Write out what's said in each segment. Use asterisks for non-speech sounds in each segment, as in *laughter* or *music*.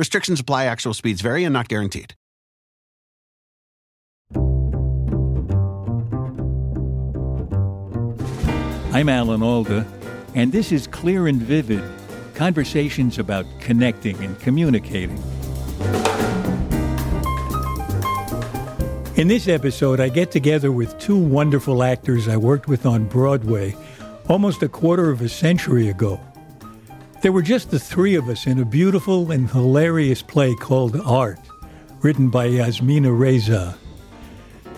Restrictions apply, actual speeds vary and not guaranteed. I'm Alan Alda, and this is Clear and Vivid conversations about connecting and communicating. In this episode, I get together with two wonderful actors I worked with on Broadway almost a quarter of a century ago. There were just the three of us in a beautiful and hilarious play called Art, written by Yasmina Reza.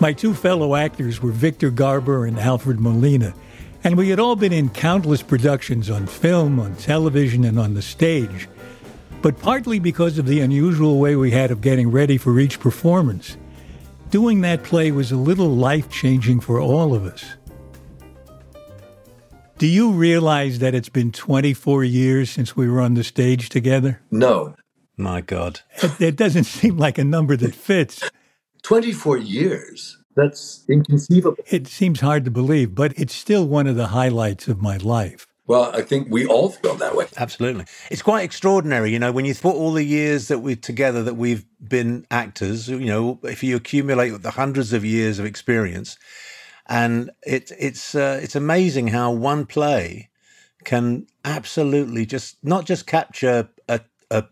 My two fellow actors were Victor Garber and Alfred Molina, and we had all been in countless productions on film, on television, and on the stage. But partly because of the unusual way we had of getting ready for each performance, doing that play was a little life changing for all of us. Do you realize that it's been 24 years since we were on the stage together? No. My God. It, it doesn't seem like a number that fits. 24 years? That's inconceivable. It seems hard to believe, but it's still one of the highlights of my life. Well, I think we all feel that way. Absolutely. It's quite extraordinary, you know, when you put all the years that we've together that we've been actors, you know, if you accumulate the hundreds of years of experience, and it, it's uh, it's amazing how one play can absolutely just not just capture a, a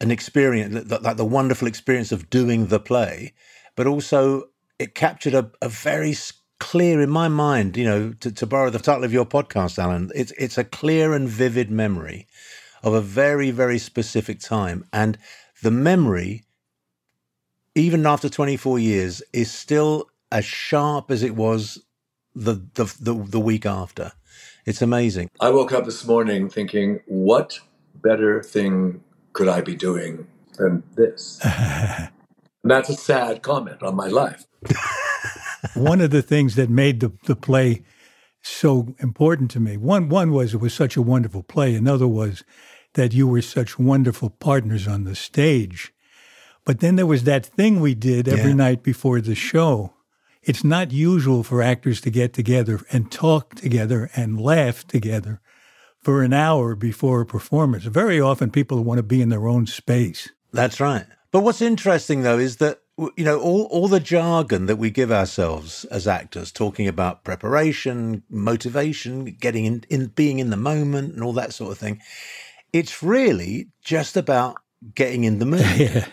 an experience like the wonderful experience of doing the play, but also it captured a, a very clear in my mind, you know, to, to borrow the title of your podcast, Alan, it's it's a clear and vivid memory of a very, very specific time. And the memory, even after 24 years, is still as sharp as it was the the the, the week after. It's amazing. I woke up this morning thinking, what better thing could I be doing than this? and *laughs* that's a sad comment on my life. *laughs* one of the things that made the, the play so important to me, one, one was it was such a wonderful play. Another was that you were such wonderful partners on the stage. But then there was that thing we did every yeah. night before the show it's not usual for actors to get together and talk together and laugh together for an hour before a performance. Very often people want to be in their own space. That's right. But what's interesting though is that you know all all the jargon that we give ourselves as actors talking about preparation, motivation, getting in, in being in the moment and all that sort of thing. It's really just about getting in the mood. *laughs* yeah.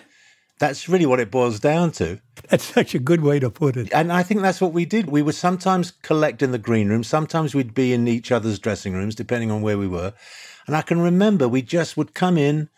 That's really what it boils down to. That's such a good way to put it. And I think that's what we did. We would sometimes collect in the green room, sometimes we'd be in each other's dressing rooms, depending on where we were. And I can remember we just would come in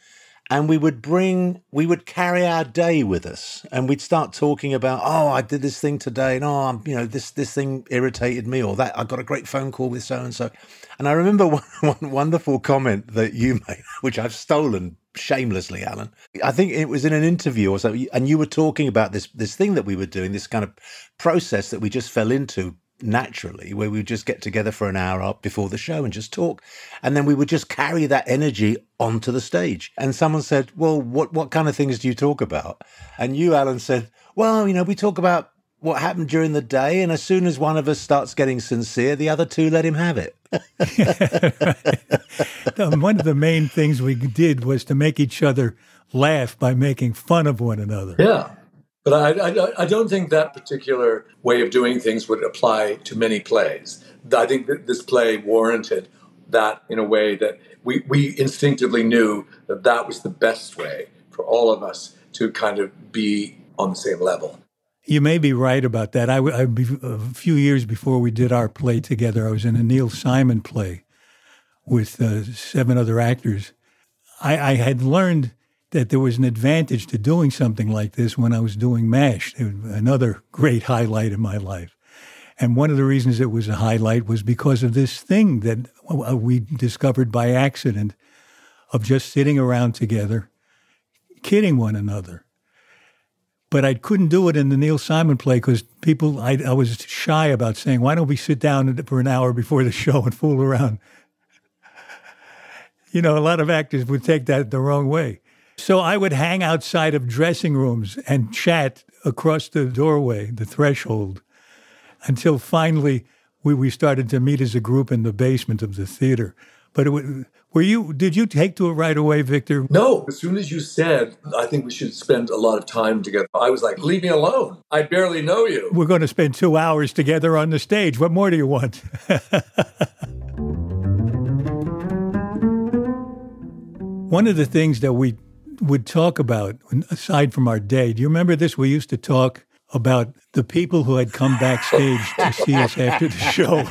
and we would bring, we would carry our day with us and we'd start talking about, oh, I did this thing today and oh, I'm, you know, this, this thing irritated me or that I got a great phone call with so and so. And I remember *laughs* one, one wonderful comment that you made, which I've stolen shamelessly, Alan. I think it was in an interview or something, and you were talking about this this thing that we were doing, this kind of process that we just fell into naturally, where we would just get together for an hour up before the show and just talk, and then we would just carry that energy onto the stage. And someone said, "Well, what what kind of things do you talk about?" And you, Alan, said, "Well, you know, we talk about." What happened during the day, and as soon as one of us starts getting sincere, the other two let him have it. *laughs* *laughs* One of the main things we did was to make each other laugh by making fun of one another. Yeah. But I, I, I, don't think that particular way of doing things would apply to many plays. I think that this play warranted that in a way that we, we instinctively knew that that was the best way for all of us to kind of be on the same level. You may be right about that. I, I, a few years before we did our play together, I was in a Neil Simon play with uh, seven other actors. I, I, had learned that there was an advantage to doing something like this when I was doing MASH, another great highlight in my life. And one of the reasons it was a highlight was because of this thing that uh, we discovered by accident of just sitting around together, kidding one another but I couldn't do it in the Neil Simon play because people, I, I, was shy about saying, why don't we sit down for an hour before the *laughs* show and fool around? You know, a lot of actors would take that the wrong way. So I would hang outside of dressing rooms and chat across the doorway, the threshold, until finally we, we started to meet as a group in the basement of the theater. But was, were you? Did you take to it right away, Victor? No. As soon as you said, I think we should spend a lot of time together. I was like, leave me alone. I barely know you. We're going to spend two hours together on the stage. What more do you want? *laughs* One of the things that we would talk about, aside from our day, do you remember this? We used to talk about the people who had come backstage to see us after the show.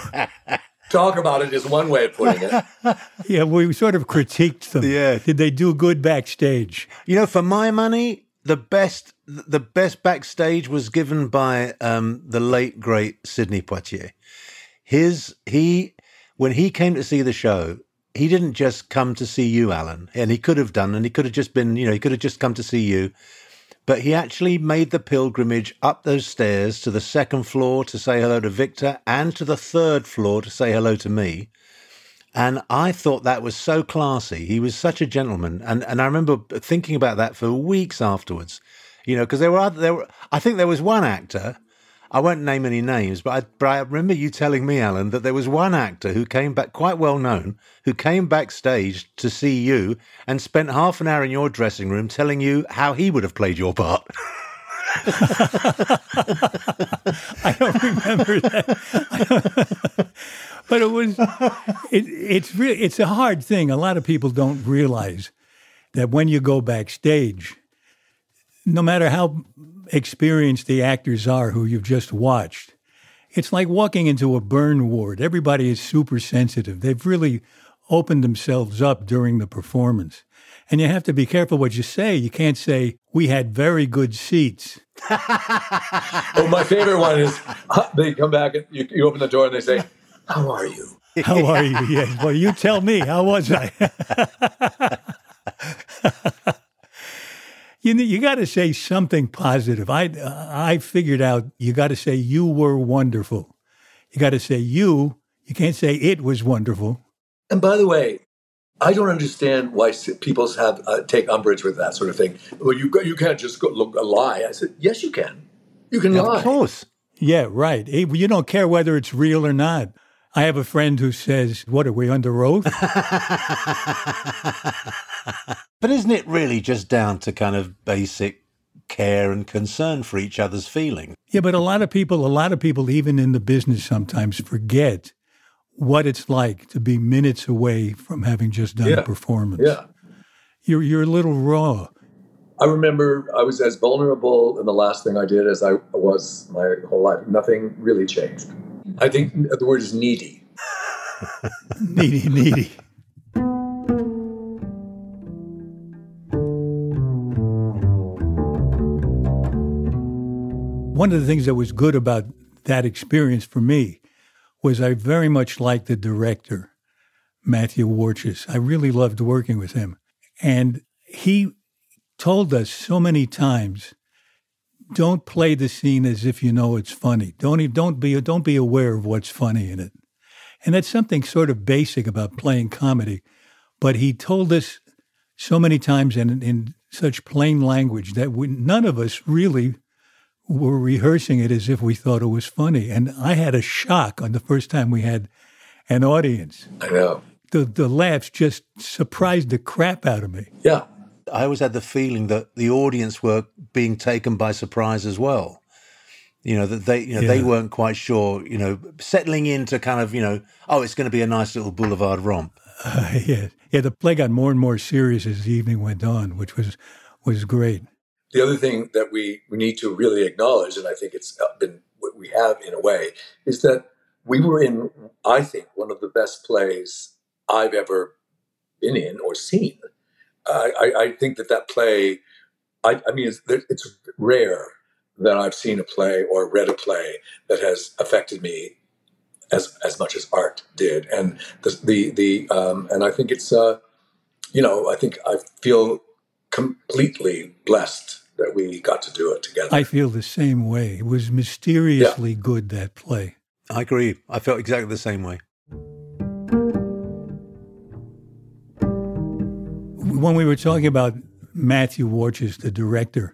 *laughs* talk about it is one way of putting it. *laughs* yeah, we sort of critiqued them. Yeah. Did they do good backstage? You know, for my money, the best the best backstage was given by um, the late great Sidney Poitier. His he when he came to see the show, he didn't just come to see you, Alan, and he could have done, and he could have just been, you know, he could have just come to see you. But he actually made the pilgrimage up those stairs to the second floor to say hello to Victor and to the third floor to say hello to me. And I thought that was so classy. He was such a gentleman. And, and I remember thinking about that for weeks afterwards, you know, because there were, other, there were, I think there was one actor I won't name any names, but I, but I, remember you telling me, Alan, that there was one actor who came back, quite well known, who came backstage to see you and spent half an hour in your dressing room telling you how he would have played your part. *laughs* I don't remember that. but it was, it, it's really, it's a hard thing. A lot of people don't realize that when you go backstage, no matter how experienced the actors are who you've just watched, it's like walking into a burn ward. Everybody is super sensitive. They've really opened themselves up during the performance. And you have to be careful what you say. You can't say, we had very good seats. *laughs* well, my favorite one is uh, they come back and you, you open the door and they say, How are you? *laughs* How are you? Well, you tell me. How was I? *laughs* you you got to say something positive. I I figured out you got to say you were wonderful. You got to say you. You can't say it was wonderful. And by the way, I don't understand why people have uh, take umbrage with that sort of thing. Well, you you can't just go, look, a lie. I said, yes, you can. You can lie. Of course. Yeah, right. You don't care whether it's real or not. I have a friend who says, "What are we under oath?" *laughs* But isn't it really just down to kind of basic care and concern for each other's feelings? Yeah, but a lot of people, a lot of people, even in the business, sometimes forget what it's like to be minutes away from having just done yeah. a performance. Yeah, you're you're a little raw. I remember I was as vulnerable in the last thing I did as I was my whole life. Nothing really changed. I think the word is needy. *laughs* needy, needy. one of the things that was good about that experience for me was I very much liked the director, Matthew Warchus. I really loved working with him. And he told us so many times, don't play the scene as if you know it's funny. Don't don't be don't be aware of what's funny in it. And that's something sort of basic about playing comedy. But he told us so many times and in, in such plain language that we, none of us really were rehearsing it as if we thought it was funny. And I had a shock on the first time we had an audience. I know. The, the laughs just surprised the crap out of me. Yeah. I always had the feeling that the audience were being taken by surprise as well. You know that they, you know, yeah. they weren't quite sure. You know, settling into kind of, you know, oh, it's going to be a nice little boulevard romp. Uh, *laughs* yeah, yeah. The play got more and more serious as the evening went on, which was was great. the other thing that we, we need to really acknowledge, and I think it's been what we have in a way, is that we were in, I think, one of the best plays I've ever been in or seen. I, I, think that that play, I, I mean, it's, it's, rare that I've seen a play or read a play that has affected me as as much as art did, and the the, the um, and I think it's uh, you know I think I feel completely blessed that we got to do it together. I feel the same way. It was mysteriously yeah. good that play. I agree. I felt exactly the same way. When we were talking about Matthew Warchus, the director,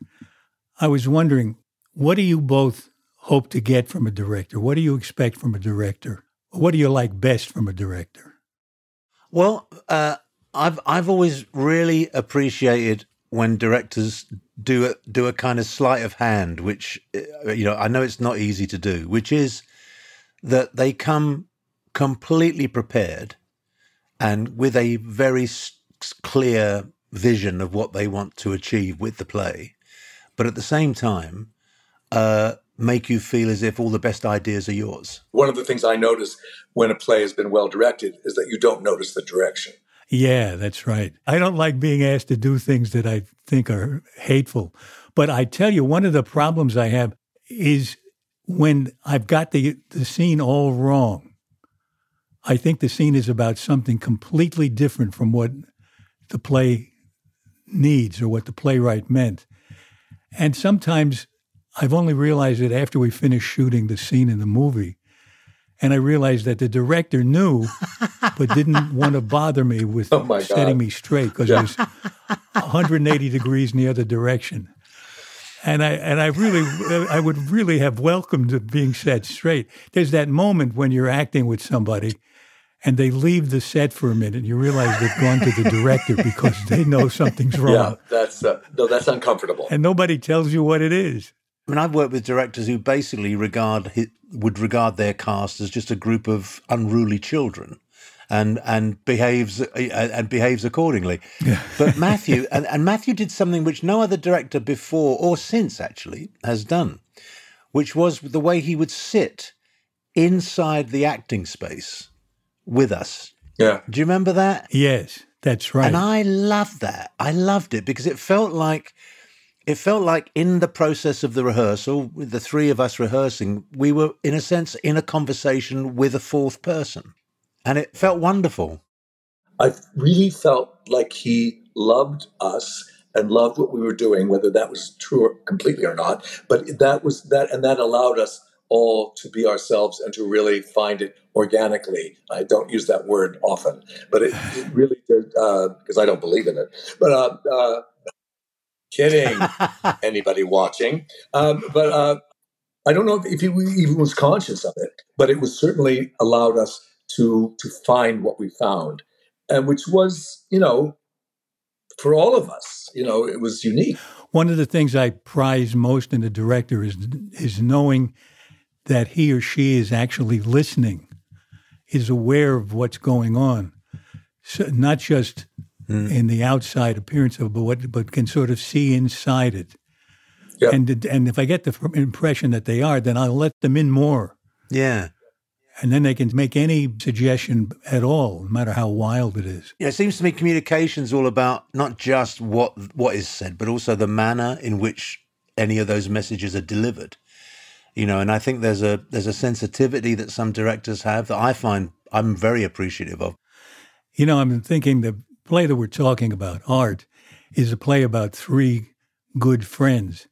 I was wondering, what do you both hope to get from a director? What do you expect from a director? What do you like best from a director? Well, uh, I've I've always really appreciated when directors do a, do a kind of sleight of hand, which uh, you know I know it's not easy to do, which is that they come completely prepared and with a very clear vision of what they want to achieve with the play, but at the same time, uh, make you feel as if all the best ideas are yours. One of the things I notice when a play has been well directed is that you don't notice the direction. Yeah, that's right. I don't like being asked to do things that I think are hateful. But I tell you, one of the problems I have is when I've got the, the scene all wrong. I think the scene is about something completely different from what the play needs or what the playwright meant. And sometimes I've only realized it after we finished shooting the scene in the movie. And I realized that the director knew, but didn't *laughs* want to bother me with oh setting me straight because yeah. it was 180 degrees in the other direction. And I and I really I would really have welcomed being set straight. There's that moment when you're acting with somebody and they leave the set for a minute and you realize they've gone to the director because they know something's wrong. Yeah, that's uh, no, that's uncomfortable. And nobody tells you what it is. I mean, I've worked with directors who basically regard would regard their cast as just a group of unruly children, and and behaves uh, and behaves accordingly. Yeah. but *laughs* Matthew and, and Matthew did something which no other director before or since actually has done, which was the way he would sit inside the acting space with us. Yeah. Do you remember that? Yes, that's right. And I loved that. I loved it because it felt like it felt like in the process of the rehearsal, with the three of us rehearsing, we were, in a sense, in a conversation with a fourth person. And it felt wonderful. I really felt like he loved us and loved what we were doing, whether that was true or completely or not. But that was that, and that allowed us all to be ourselves and to really find it organically. I don't use that word often, but it, it *sighs* really did, because uh, I don't believe in it. But uh, uh, Kidding. *laughs* Anybody watching? Um, but uh, I don't know if he even was conscious of it, but it was certainly allowed us to to find what we found, and which was, you know, for all of us, you know, it was unique. One of the things I prize most in a director is is knowing that he or she is actually listening, is aware of what's going on, so not just mm. in the outside appearance of it, but what, but can sort of see inside it. Yep. And and if I get the impression that they are, then I'll let them in more. Yeah. And then they can make any suggestion at all, no matter how wild it is. Yeah, it seems to me communication is all about not just what what is said, but also the manner in which any of those messages are delivered. You know, and I think there's a there's a sensitivity that some directors have that I find I'm very appreciative of. You know, I'm thinking the play that we're talking about, Art, is a play about three good friends.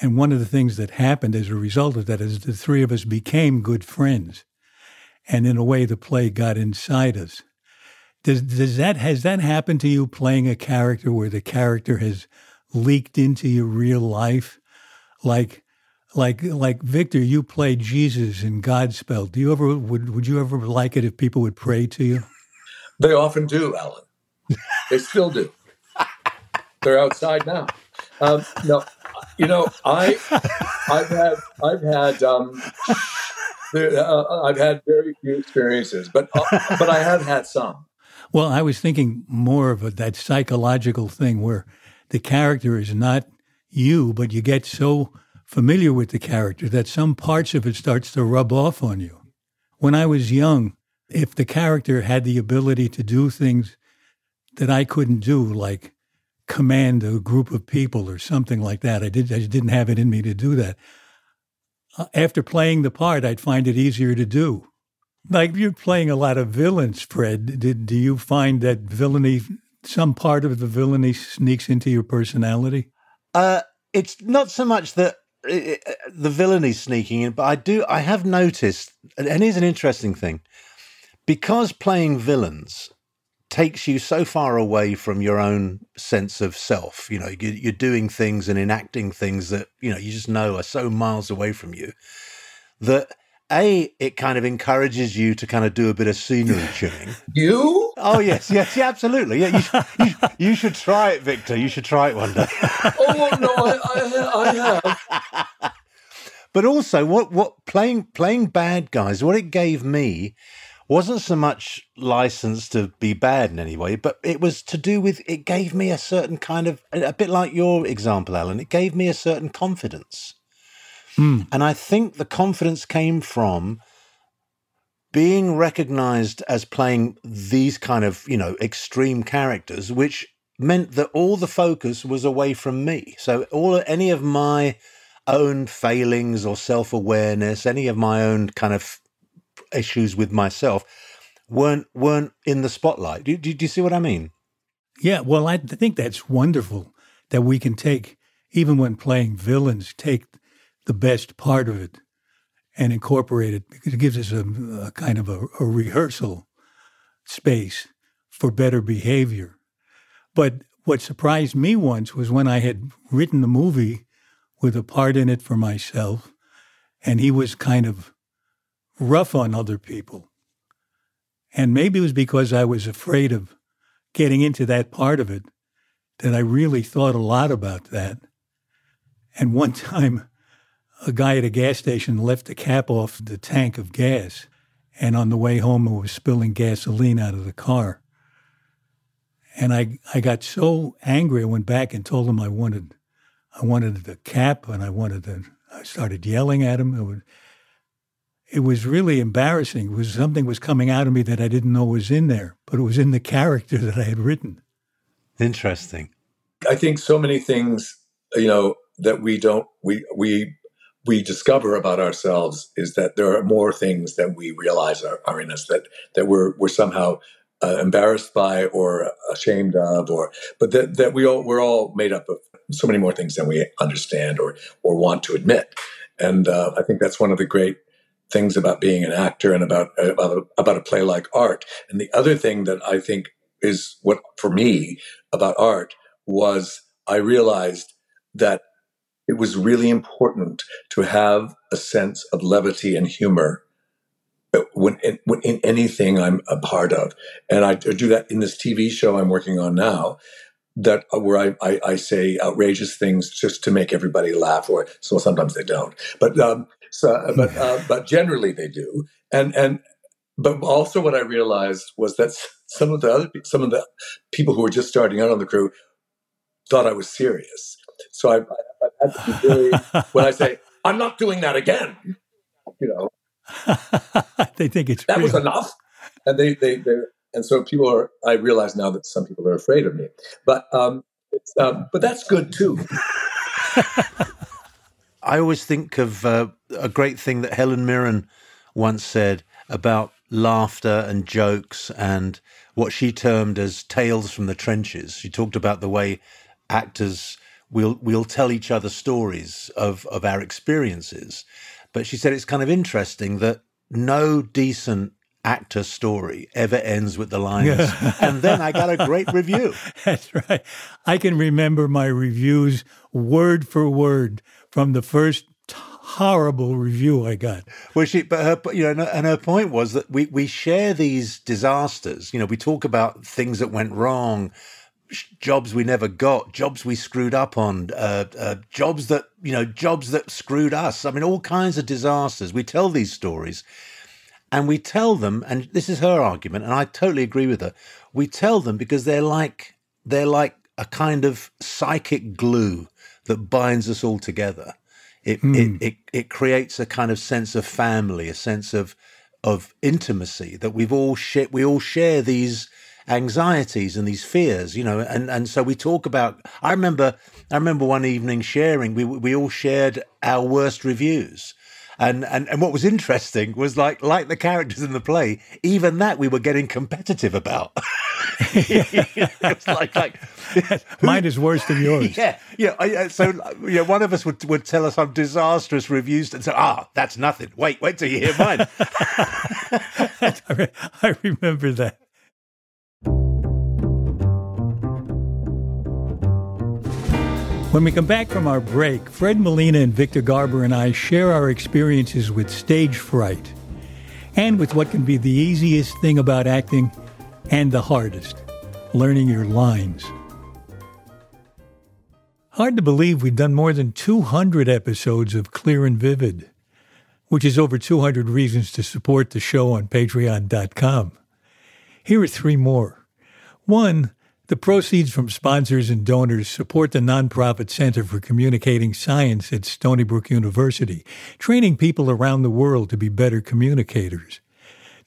And one of the things that happened as a result of that is the three of us became good friends. And in a way, the play got inside us. Does, does that, has that happened to you playing a character where the character has leaked into your real life? Like, like, like Victor, you played Jesus in Godspell. Do you ever, would, would you ever like it if people would pray to you? They often do, Alan. They still do. They're outside now. Um, no, you know, I, I've had, I've had, um, uh, I've had very few experiences, but uh, but I have had some. Well, I was thinking more of a, that psychological thing where the character is not you, but you get so familiar with the character that some parts of it starts to rub off on you. When I was young, if the character had the ability to do things that I couldn't do, like command a group of people or something like that, I did I just didn't have it in me to do that. Uh, after playing the part, I'd find it easier to do. Like you're playing a lot of villains, Fred. Did do you find that villainy, some part of the villainy, sneaks into your personality? Uh, it's not so much that uh, the villainy sneaking in, but I do. I have noticed, and here's an interesting thing, because playing villains takes you so far away from your own sense of self. You know, you're doing things and enacting things that you know you just know are so miles away from you that a it kind of encourages you to kind of do a bit of scenery *laughs* chewing. You? Oh yes, yes, yeah, absolutely. Yeah, you, you, you, should try it, Victor. You should try it one day. *laughs* oh no, I, I, I have. *laughs* But also, what what playing playing bad guys? What it gave me wasn't so much license to be bad in any way, but it was to do with it gave me a certain kind of a bit like your example, Alan. It gave me a certain confidence Mm. And I think the confidence came from being recognized as playing these kind of, you know, extreme characters, which meant that all the focus was away from me. So all any of my own failings or self-awareness, any of my own kind of issues with myself weren't weren't in the spotlight. Do, do, do you see what I mean? Yeah, well, I think that's wonderful that we can take, even when playing villains, take the best part of it and incorporate it because it gives us a, a kind of a, a, rehearsal space for better behavior. But what surprised me once was when I had written the movie with a part in it for myself, and he was kind of rough on other people. And maybe it was because I was afraid of getting into that part of it that I really thought a lot about that. And one *laughs* time, a guy at a gas station left the cap off the tank of gas, and on the way home, it was spilling gasoline out of the car. And I, I got so angry, I went back and told him I wanted, I wanted the cap, and I wanted the. I started yelling at him. It was, it was really embarrassing. It was something was coming out of me that I didn't know was in there, but it was in the character that I had written. Interesting. I think so many things, you know, that we don't we we we discover about ourselves is that there are more things that we realize are, are in us that that we're we're somehow uh, embarrassed by or ashamed of or but that, that we all we're all made up of so many more things than we understand or or want to admit. And uh, I think that's one of the great things about being an actor and about about a, about a play like art. And the other thing that I think is what for me about art was I realized that it was really important to have a sense of levity and humor when in, when in, anything I'm a part of. And I do that in this TV show I'm working on now, that uh, where I, I, I say outrageous things just to make everybody laugh, or so sometimes they don't, but um, so, but uh, *laughs* but generally they do. And and but also what I realized was that some of the other some of the people who were just starting out on the crew thought I was serious. So I, I, I had to be very, when I say, I'm not doing that again, you know. *laughs* they think it's that real. was enough. And they, they, they, and so people are, I realize now that some people are afraid of me, but, um, um but that's good too. *laughs* I always think of uh, a great thing that Helen Mirren once said about laughter and jokes and what she termed as tales from the trenches. She talked about the way actors we'll we'll tell each other stories of of our experiences. But she said it's kind of interesting that no decent actor story ever ends with the lines, and then I got a great review. *laughs* That's right. I can remember my reviews word for word from the first horrible review I got. Well, she, but her, you know, and her point was that we we share these disasters. You know, we talk about things that went wrong, jobs we never got, jobs we screwed up on, uh, uh, jobs that you know, jobs that screwed us. I mean, all kinds of disasters. We tell these stories, and we tell them, and this is her argument, and I totally agree with her. We tell them because they're like they're like a kind of psychic glue that binds us all together. It, mm. it, it, it creates a kind of sense of family, a sense of, of intimacy that we've all share, we all share these anxieties and these fears, you know, and, and so we talk about, I remember, I remember one evening sharing, we, we all shared our worst reviews and, and and what was interesting was like like the characters in the play, even that we were getting competitive about. *laughs* it's like like *laughs* mine is worse than *laughs* yours. Yeah, yeah. I, so yeah, one of us would would tell us some disastrous reviews and say, "Ah, that's nothing. Wait, wait till you hear mine." I remember that. When we come back from our break, Fred Molina and Victor Garber and I share our experiences with stage fright and with what can be the easiest thing about acting and the hardest learning your lines. Hard to believe we've done more than 200 episodes of Clear and Vivid, which is over 200 reasons to support the show on patreon.com. Here are three more. One, the proceeds from sponsors and donors support the nonprofit Center for Communicating Science at Stony Brook University, training people around the world to be better communicators.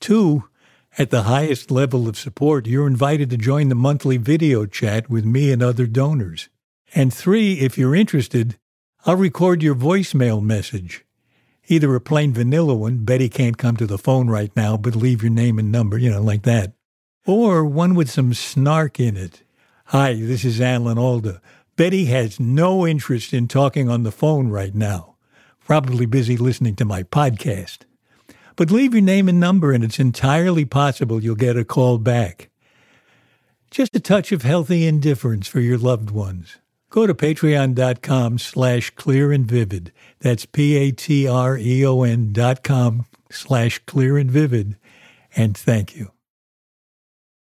Two, at the highest level of support, you're invited to join the monthly video chat with me and other donors. And three, if you're interested, I'll record your voicemail message. Either a plain vanilla one, Betty can't come to the phone right now, but leave your name and number, you know, like that or one with some snark in it. Hi, this is Alan Alda. Betty has no interest in talking on the phone right now, probably busy listening to my podcast. But leave your name and number, and it's entirely possible you'll get a call back. Just a touch of healthy indifference for your loved ones. Go to patreon.com slash clear and vivid. That's P-A-T-R-E-O-N dot com slash clear and vivid. And thank you.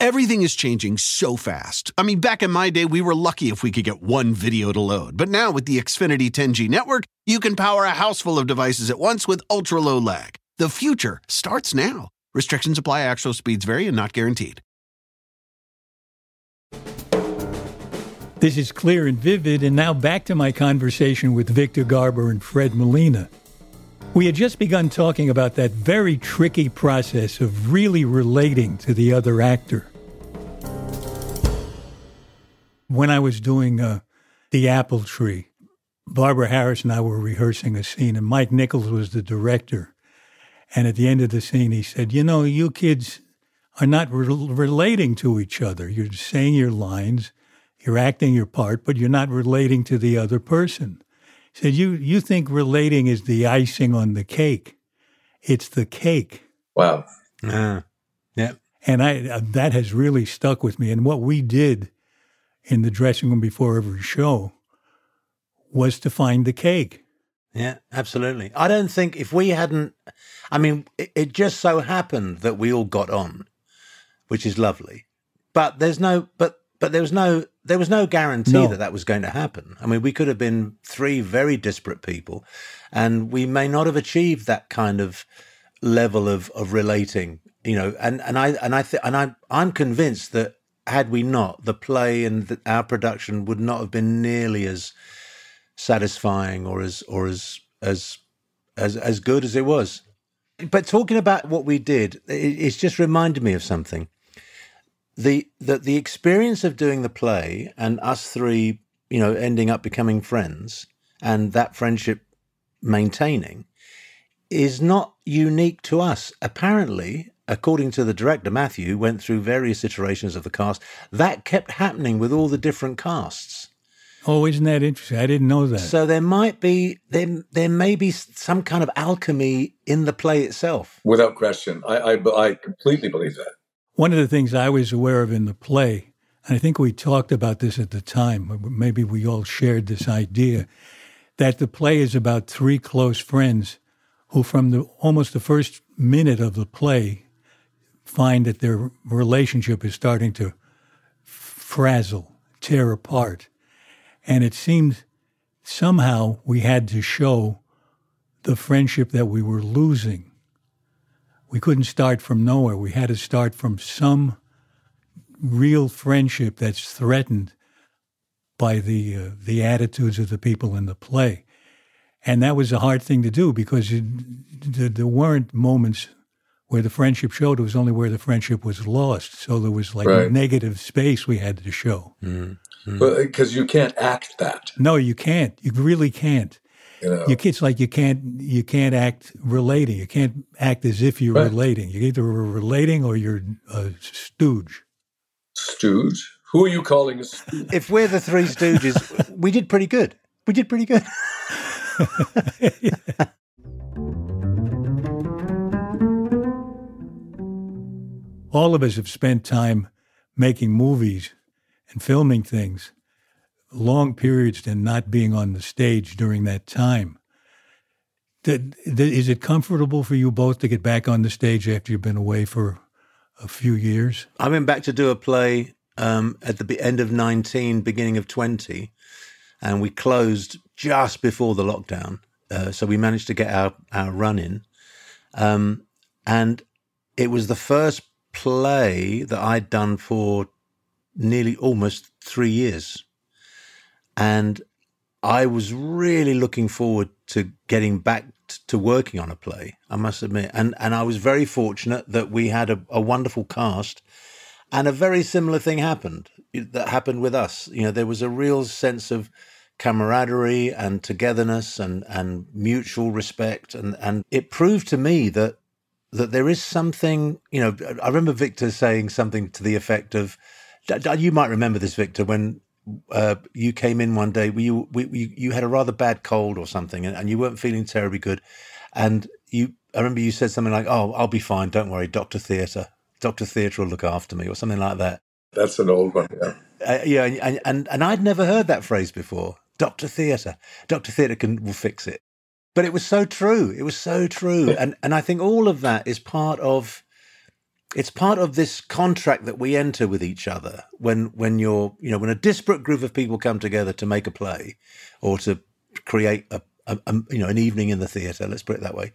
Everything is changing so fast. I mean, back in my day, we were lucky if we could get one video to load. But now with the Xfinity 10G network, you can power a house full of devices at once with ultra low lag. The future starts now. Restrictions apply, actual speeds vary and not guaranteed. This is clear and vivid, and now back to my conversation with Victor Garber and Fred Molina. We had just begun talking about that very tricky process of really relating to the other actor. When I was doing uh, The Apple Tree, Barbara Harris and I were rehearsing a scene, and Mike Nichols was the director. And at the end of the scene, he said, You know, you kids are not re- relating to each other. You're saying your lines, you're acting your part, but you're not relating to the other person said, "You you think relating is the icing on the cake? It's the cake." Wow. Uh, yeah. And I uh, that has really stuck with me. And what we did in the dressing room before every show was to find the cake. Yeah, absolutely. I don't think if we hadn't, I mean, it, it just so happened that we all got on, which is lovely. But there's no, but but there was no there was no guarantee no. that that was going to happen. I mean, we could have been three very disparate people, and we may not have achieved that kind of level of of relating. You know, and and I and I th- and I I'm convinced that had we not, the play and the, our production would not have been nearly as satisfying or as or as as as as good as it was. But talking about what we did, it, it's just reminded me of something the, the the experience of doing the play and us three, you know, ending up becoming friends and that friendship maintaining is not unique to us. Apparently, according to the director Matthew, went through various iterations of the cast. That kept happening with all the different casts. Oh, isn't that interesting? I didn't know that. So there might be there there may be some kind of alchemy in the play itself. Without question, I I, I completely believe that. One of the things I was aware of in the play, and I think we talked about this at the time, maybe we all shared this idea, that the play is about three close friends who, from the almost the first minute of the play, find that their relationship is starting to frazzle, tear apart. And it seemed somehow we had to show the friendship that we were losing. We couldn't start from nowhere. We had to start from some real friendship that's threatened by the uh, the attitudes of the people in the play, and that was a hard thing to do because it, there weren't moments where the friendship showed. It was only where the friendship was lost. So there was like right. negative space we had to show. Mm-hmm. Well, because you can't act that. No, you can't. You really can't. You know, you, it's like you can't you can't act relating. You can't act as if you're right. relating. You're either relating or you're a stooge. Stooge? Who are you calling a stooge? If we're the Three Stooges, *laughs* we did pretty good. We did pretty good. *laughs* All of us have spent time making movies and filming things, long periods and not being on the stage during that time. Is it comfortable for you both to get back on the stage after you've been away for a few years. I went back to do a play um, at the end of 19, beginning of 20, and we closed just before the lockdown. Uh, so we managed to get our, our run in. Um, and it was the first play that I'd done for nearly almost three years. And I was really looking forward to getting back to working on a play, I must admit. And and I was very fortunate that we had a, a wonderful cast and a very similar thing happened that happened with us. You know, there was a real sense of camaraderie and togetherness and, and mutual respect and, and it proved to me that that there is something, you know, I remember Victor saying something to the effect of you might remember this, Victor, when uh, you came in one day. You we, you, you had a rather bad cold or something, and, and, you weren't feeling terribly good. And you, I remember you said something like, "Oh, I'll be fine. Don't worry, Doctor Theatre, Doctor Theatre will look after me," or something like that. That's an old one, yeah. Uh, yeah, and, and and I'd never heard that phrase before. Doctor Theatre, Doctor Theatre can will fix it. But it was so true. It was so true, and and I think all of that is part of it's part of this contract that we enter with each other when when you're you know when a disparate group of people come together to make a play or to create a, a, a you know an evening in the theater let's put it that way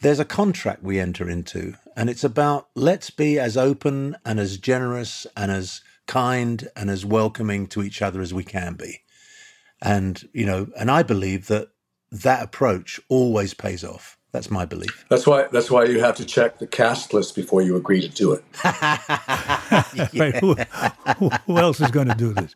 there's a contract we enter into. And it's about let's be as open and as generous and as kind and as welcoming to each other as we can be. And you know and i believe that that approach always pays off that's my belief. That's why. That's why you have to check the cast list before you agree to do it. *laughs* *laughs* right. Who, who, else is going to do this?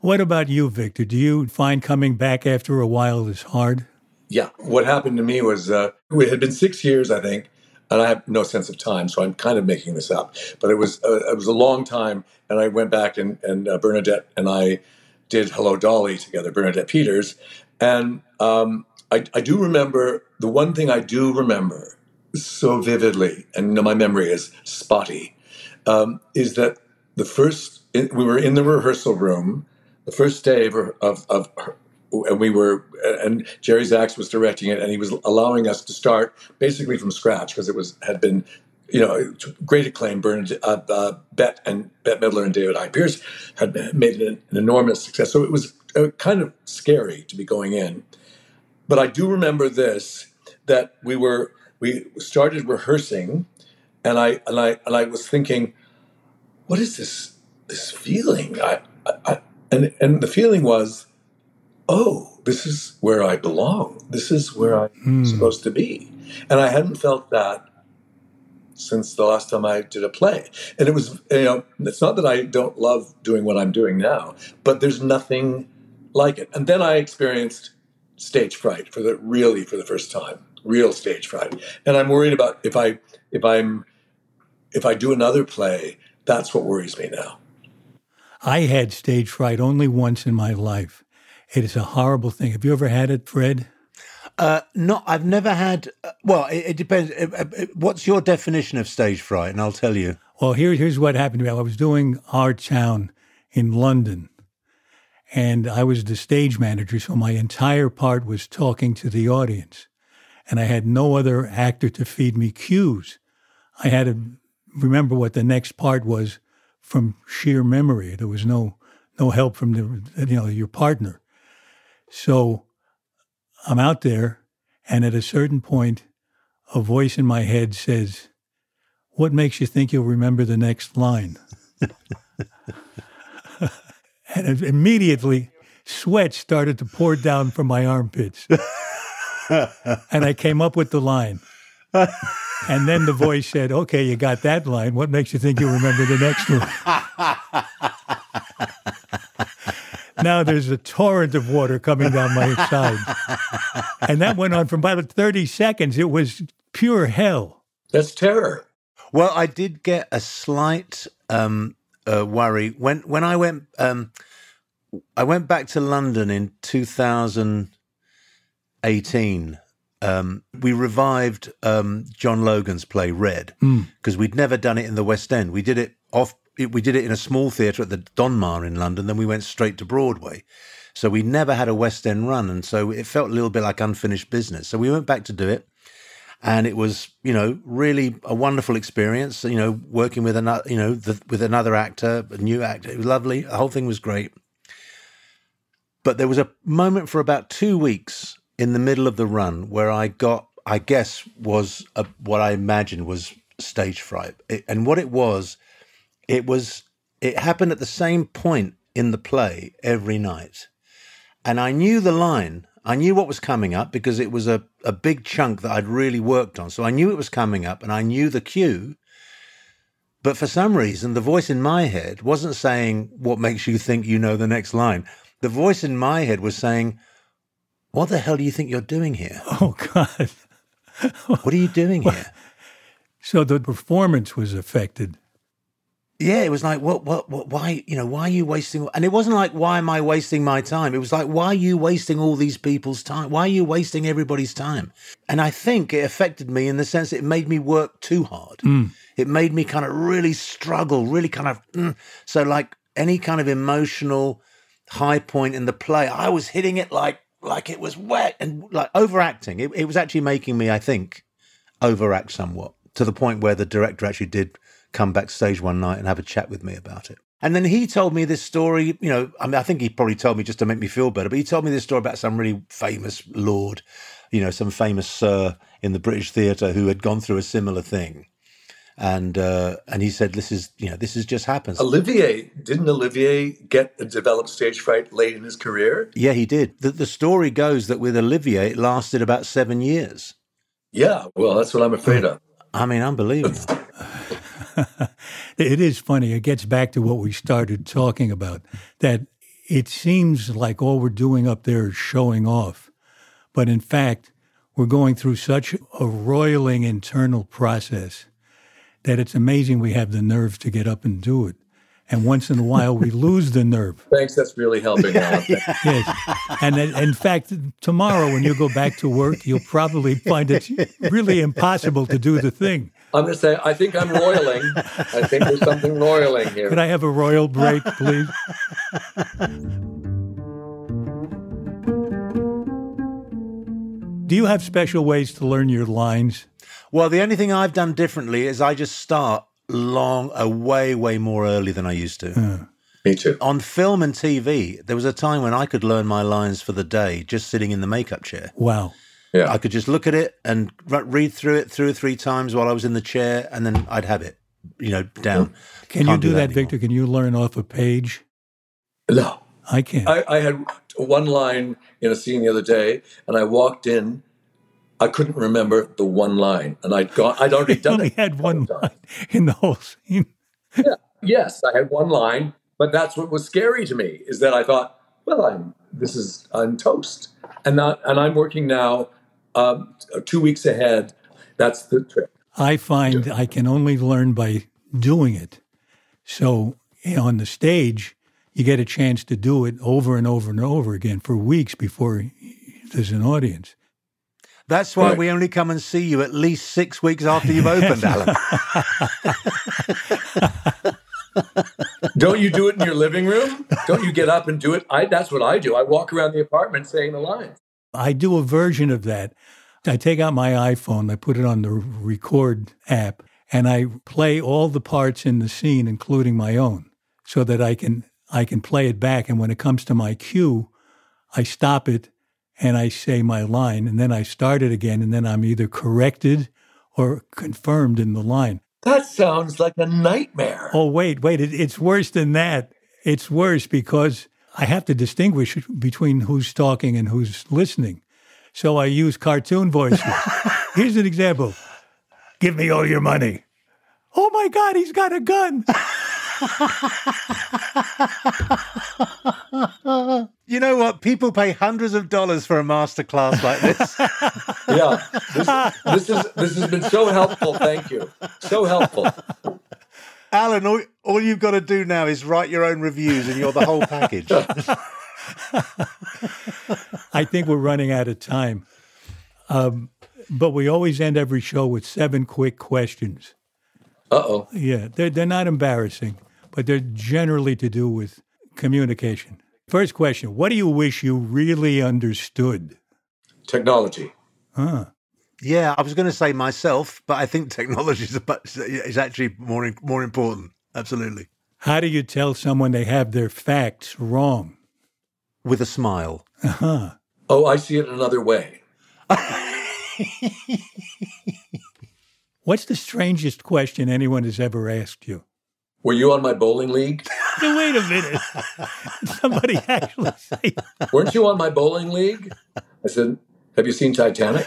What about you, Victor? Do you find coming back after a while is hard? Yeah. What happened to me was uh, it had been six years, I think, and I have no sense of time, so I'm kind of making this up. But it was uh, it was a long time, and I went back and and uh, Bernadette and I did Hello Dolly together, Bernadette Peters, and um, I, I do remember the one thing I do remember so vividly, and my memory is spotty, um, is that the first we were in the rehearsal room, the first day of, of, of and we were and Jerry Zaks was directing it, and he was allowing us to start basically from scratch because it was had been you know, great acclaim. Bernard, uh, uh, Bette and Bette Midler and David Hyde Pierce had made an, an, enormous success. So it was uh, kind of scary to be going in. But I do remember this that we were we started rehearsing, and I and I and I was thinking, what is this this feeling? I, I, I and and the feeling was, oh, this is where I belong. This is where I'm mm. supposed to be, and I hadn't felt that since the last time I did a play. And it was, you know, it's not that I don't love doing what I'm doing now, but there's nothing like it. And then I experienced stage fright for the really for the first time, real stage fright. And I'm worried about if I if I'm if I do another play, that's what worries me now. I had stage fright only once in my life. It is a horrible thing. Have you ever had it, Fred? Uh, no, I've never had. Uh, well, it, it depends. Uh, uh, what's your definition of stage fright? And I'll tell you. Well, here, here's what happened to me. I was doing Our Town in London. And I was the stage manager, so my entire part was talking to the audience. And I had no other actor to feed me cues. I had to remember what the next part was from sheer memory. There was no no help from the you know your partner. So I'm out there, and at a certain point, a voice in my head says, "What makes you think you'll remember the next line?" *laughs* and immediately, sweat started to pour down from my armpits, and I came up with the line. And then the voice said, Okay, you got that line. What makes you think you'll remember the next one? now there's a torrent of water coming down my side. And that went on for about 30 seconds. It was pure hell. That's terror. Well, I did get a slight um, uh, worry when when I went. Um, I went back to London in 2018 um, we revived um, John Logan's play Red because mm. we'd never done it in the West End. We did it off. We did it in a small theatre at the Donmar in London. Then we went straight to Broadway. So we never had a West End run, and so it felt a little bit like unfinished business. So we went back to do it, and it was you know really a wonderful experience. You know, working with another you know the, with another actor, a new actor. It was lovely. The whole thing was great. But there was a moment for about two weeks in the middle of the run where I got, I guess, was a, what I imagined was stage fright. It, and what it was, it was, it happened at the same point in the play every night. And I knew the line. I knew what was coming up because it was a, a big chunk that I'd really worked on. So I knew it was coming up and I knew the cue. But for some reason, the voice in my head wasn't saying, What makes you think you know the next line? The voice in my head was saying, what the hell do you think you're doing here? *laughs* Oh, God. what are you doing *laughs* here? So the performance was affected. Yeah, it was like, what, what, what, why, you know, why are you wasting? And it wasn't like, why am I wasting my time? It was like, why are you wasting all these people's time? Why are you wasting everybody's time? And I think it affected me in the sense it made me work too hard. Mm. It made me kind of really struggle, really kind of, mm. so like any kind of emotional high point in the play, I was hitting it like like it was wet and like overacting. It, it was actually making me, I think, overact somewhat to the point where the director actually did come backstage one night and have a chat with me about it. And then he told me this story, you know, I mean, I think he probably told me just to make me feel better, but he told me this story about some really famous lord, you know, some famous sir in the British theatre who had gone through a similar thing and uh, and he said, "This is you know this has just happened." Olivier didn't Olivier get a developed stage fright late in his career? Yeah, he did. The, the story goes that with Olivier, it lasted about seven years. Yeah, well, that's what I'm afraid of. *laughs* I mean, unbelievable. It is funny. It gets back to what we started talking about. That it seems like all we're doing up there is showing off, but in fact, we're going through such a roiling internal process that it's amazing we have the nerve to get up and do it. And once in a while, we lose the nerve. Thanks, that's really helping. *laughs* yes, and in fact, tomorrow when you go back to work, you'll probably find it really impossible to do the thing. I'm going to say, I think I'm roiling. I think there's something roiling here. Could I have a royal break, please? Do you have special ways to learn your lines? Well, the only thing I've done differently is I just start long, a way, way more early than I used to. Mm. Me too. On film and TV, there was a time when I could learn my lines for the day just sitting in the makeup chair. Wow. Yeah. I could just look at it and read through it two or three times while I was in the chair, and then I'd have it, you know, down. Can Can't you do, do that, that Victor? Can you learn off a page? No. I can't. I, I had one line in a scene the other day, and I walked in I couldn't remember the one line, and I'd gone. I'd already *laughs* done only it. had one line in the whole scene. yeah. Yes, I had one line, but that's what was scary to me is that I thought, well, I'm this is I'm toast, and not and I'm working now um, two weeks ahead. That's the trick. I find I can only learn by doing it. So you know, on the stage, you get a chance to do it over and over and over again for weeks before there's an audience. That's why right. we only come and see you at least six weeks after you've opened, Alan. *laughs* Don't you do it in your living room? Don't you get up and do it? I, that's what I do. I walk around the apartment saying the lines. I do a version of that. I take out my iPhone, I put it on the record app, and I play all the parts in the scene, including my own, so that I can I can play it back. And when it comes to my cue, I stop it and I say my line, and then I start it again, and then I'm either corrected or confirmed in the line. That sounds like a nightmare. Oh, wait, wait. It, it's worse than that. It's worse because I have to distinguish between who's talking and who's listening. So I use cartoon voices. *laughs* Here's an example Give me all your money. Oh my God, he's got a gun. *laughs* you know what? People pay hundreds of dollars for a master class like this. *laughs* yeah, this, this, is this has been so helpful. Thank you, so helpful. Alan, all, all you've got to do now is write your own reviews, and you're the whole package. *laughs* I think we're running out of time, um, but we always end every show with seven quick questions. Uh oh. Yeah, they're they're not embarrassing but they're generally to do with communication. First question What do you wish you really understood? Technology. Huh. Yeah, I was going to say myself, but I think *laughs* technology is, is actually more more important. Absolutely. How do you tell someone they have their facts wrong? With a smile. Uh-huh. Oh, I see it another way. *laughs* We't's the strangest question anyone has ever asked you? Were you on my bowling league? Wait a minute. *laughs* Somebody actually say. Weren't you on my bowling league? I said, Have you seen Titanic?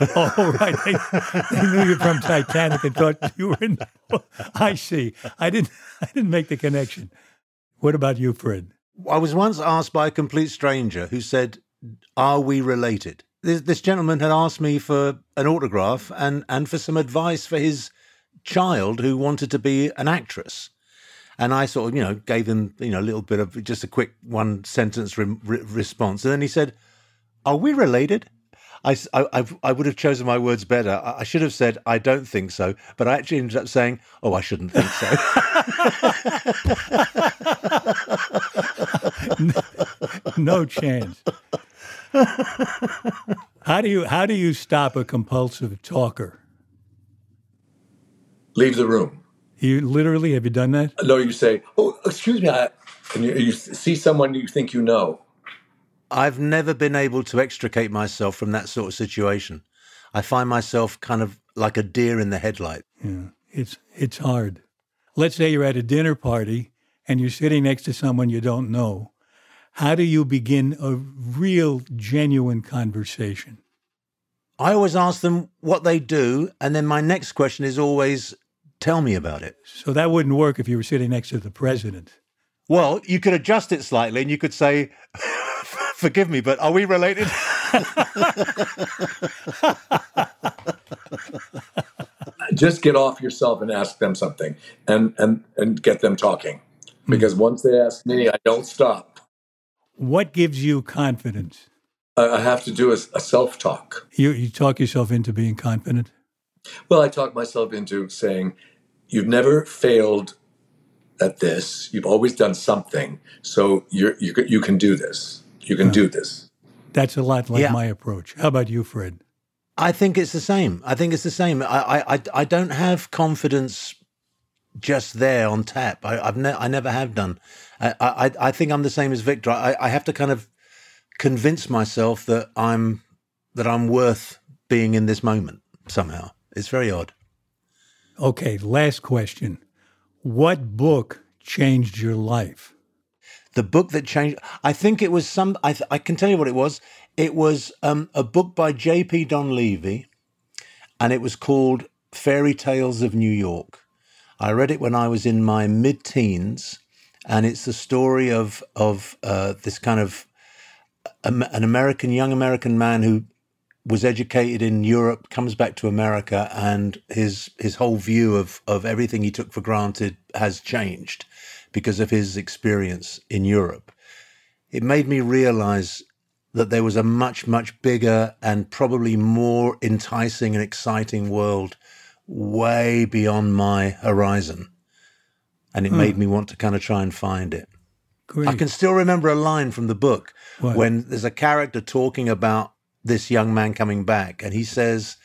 *laughs* oh, right. They, they, knew you from Titanic and thought you were in. *laughs* I see. I didn't. I didn't make the connection. What about you, Fred? I was once asked by a complete stranger who said, "Are we related?" This, this gentleman had asked me for an autograph and and for some advice for his child who wanted to be an actress. And I sort of, you know, gave him, you know, a little bit of just a quick one sentence re- re- response. And then he said, Are we related? I, I, I, would have chosen my words better. I should have said, I don't think so. But I actually ended up saying, Oh, I shouldn't think so. no, *laughs* no chance. how do you how do you stop a compulsive talker? Leave the room. You literally have you done that? No, you say, "Oh, excuse me," I, and you, you see someone you think you know. I've never been able to extricate myself from that sort of situation. I find myself kind of like a deer in the headlight. Yeah, it's it's hard. Let's say you're at a dinner party and you're sitting next to someone you don't know. How do you begin a real, genuine conversation? I always ask them what they do, and then my next question is always, Tell me about it. So that wouldn't work if you were sitting next to the president. Well, you could adjust it slightly and you could say, *laughs* Forgive me, but are we related? *laughs* Just get off yourself and ask them something and, and, and get them talking. Because mm. once they ask me, I don't stop. What gives you confidence? I have to do a, a self talk. You, you talk yourself into being confident? Well, I talk myself into saying, You've never failed at this. You've always done something. So you're, you, you can do this. You can uh, do this. That's a lot like yeah. my approach. How about you, Fred? I think it's the same. I think it's the same. I, I, I don't have confidence just there on tap. I, have ne- I never have done. I, I, I think I'm the same as Victor. I, I have to kind of convince myself that I'm that I'm worth being in this moment somehow. It's very odd. Okay, last question. What book changed your life? The book that changed, I think it was some, I, th- I can tell you what it was. It was um, a book by J.P. Donleavy, and it was called Fairy Tales of New York. I read it when I was in my mid teens, and it's the story of, of uh, this kind of an American, young American man who was educated in Europe, comes back to America, and his his whole view of of everything he took for granted has changed because of his experience in Europe. It made me realize that there was a much much bigger and probably more enticing and exciting world way beyond my horizon. and it hmm. made me want to kind of try and find it. Great. I can still remember a line from the book What? when there's a character talking about this young man coming back, and he says,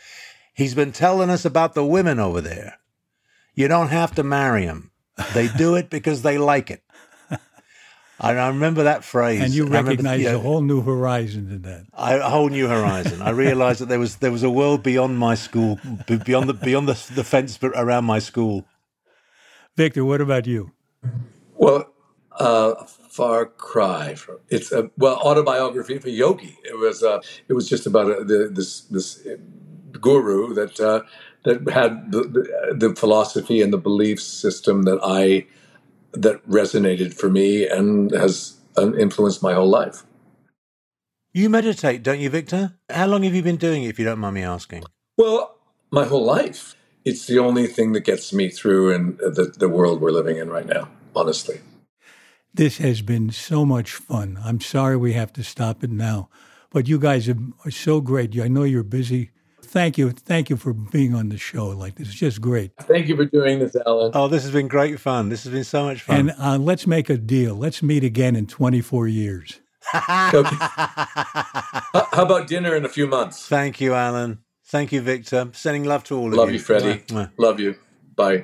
He's been telling us about the women over there. You don't have to marry them. They do it because they like it. *laughs* And I remember that phrase. and you recognize you know, a whole new horizon in that. I- a whole new horizon. I realized that there was there was a world beyond my school, beyond the beyond the, the fence around my school. Victor, what about you? Well, uh, far cry from it's a well autobiography of a yogi. It was uh, it was just about a, the, this this guru that uh, that had the, the the philosophy and the belief system that I that resonated for me and has uh, influenced my whole life. You meditate, don't you, Victor? How long have you been doing it, if you don't mind me asking? Well, my whole life. It's the only thing that gets me through in the, the world we're living in right now, honestly. This has been so much fun. I'm sorry we have to stop it now, but you guys are, are so great. I know you're busy. Thank you. Thank you for being on the show like this. It's just great. Thank you for doing this, Alan. Oh, this has been great fun. This has been so much fun. And uh, let's make a deal. Let's meet again in 24 years. How how about dinner in a few months? Thank you, Alan. Thank you, Victor. Sending love to all of you. Love you. you, Freddie. Mwah. Love you. Bye.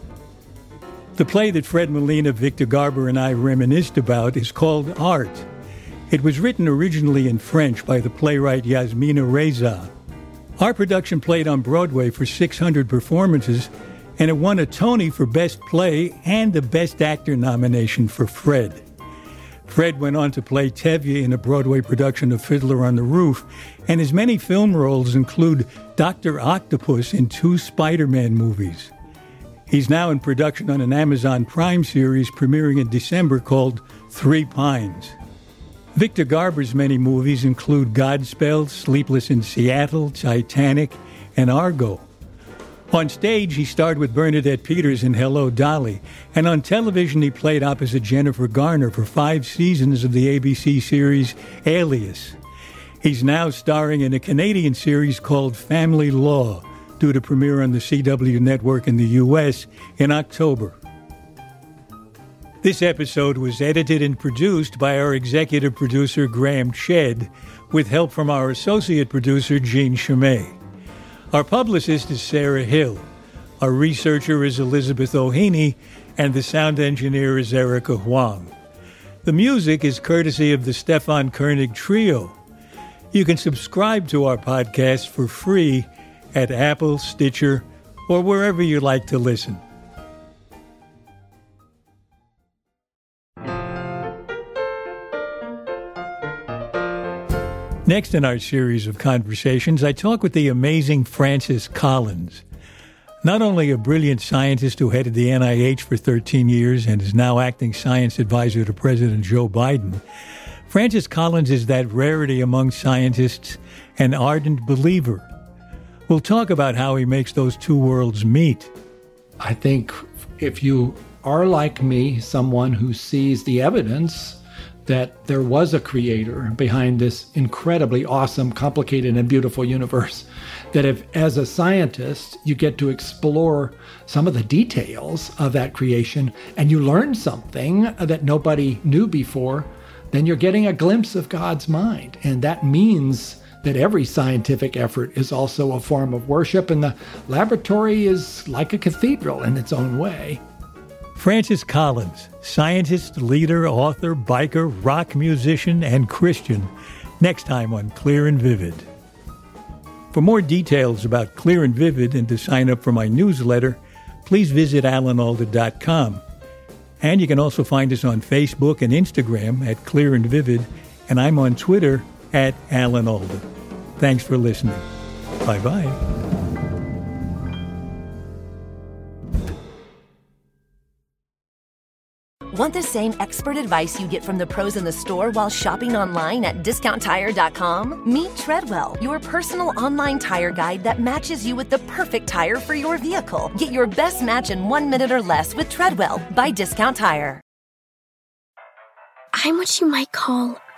The play that Fred Molina, Victor Garber, and I reminisced about is called Art. It was written originally in French by the playwright Yasmina Reza. Our production played on Broadway for 600 performances, and it won a Tony for Best Play and the Best Actor nomination for Fred. Fred went on to play Tevye in a Broadway production of Fiddler on the Roof, and his many film roles include Dr. Octopus in two Spider Man movies. He's now in production on an Amazon Prime series premiering in December called Three Pines. Victor Garber's many movies include Godspell, Sleepless in Seattle, Titanic, and Argo. On stage, he starred with Bernadette Peters in Hello Dolly, and on television, he played opposite Jennifer Garner for five seasons of the ABC series Alias. He's now starring in a Canadian series called Family Law, due to premiere on the CW network in the U.S. in October. This episode was edited and produced by our executive producer, Graham Chedd, with help from our associate producer, Jean Chimay. Our publicist is Sarah Hill. Our researcher is Elizabeth O'Haney, and the sound engineer is Erica Huang. The music is courtesy of the Stefan Koenig Trio. You can subscribe to our podcast for free at Apple, Stitcher, or wherever you like to listen. Next in our series of conversations, I talk with the amazing Francis Collins. Not only a brilliant scientist who headed the NIH for 13 years and is now acting science advisor to President Joe Biden, Francis Collins is that rarity among scientists, an ardent believer. We'll talk about how he makes those two worlds meet. I think if you are like me, someone who sees the evidence that there was a creator behind this incredibly awesome, complicated, and beautiful universe, that if, as a scientist, you get to explore some of the details of that creation and you learn something that nobody knew before, then you're getting a glimpse of God's mind. And that means that every scientific effort is also a form of worship, and the laboratory is like a cathedral in its own way. Francis Collins, scientist, leader, author, biker, rock musician, and Christian, next time on Clear and Vivid. For more details about Clear and Vivid and to sign up for my newsletter, please visit alanalda.com. And you can also find us on Facebook and Instagram at Clear and Vivid, and I'm on Twitter at Alan Alda. Thanks for listening. Bye bye. Want the same expert advice you get from the pros in the store while shopping online at discounttire.com? Meet Treadwell, your personal online tire guide that matches you with the perfect tire for your vehicle. Get your best match in one minute or less with Treadwell by Discount Tire. I'm what you might call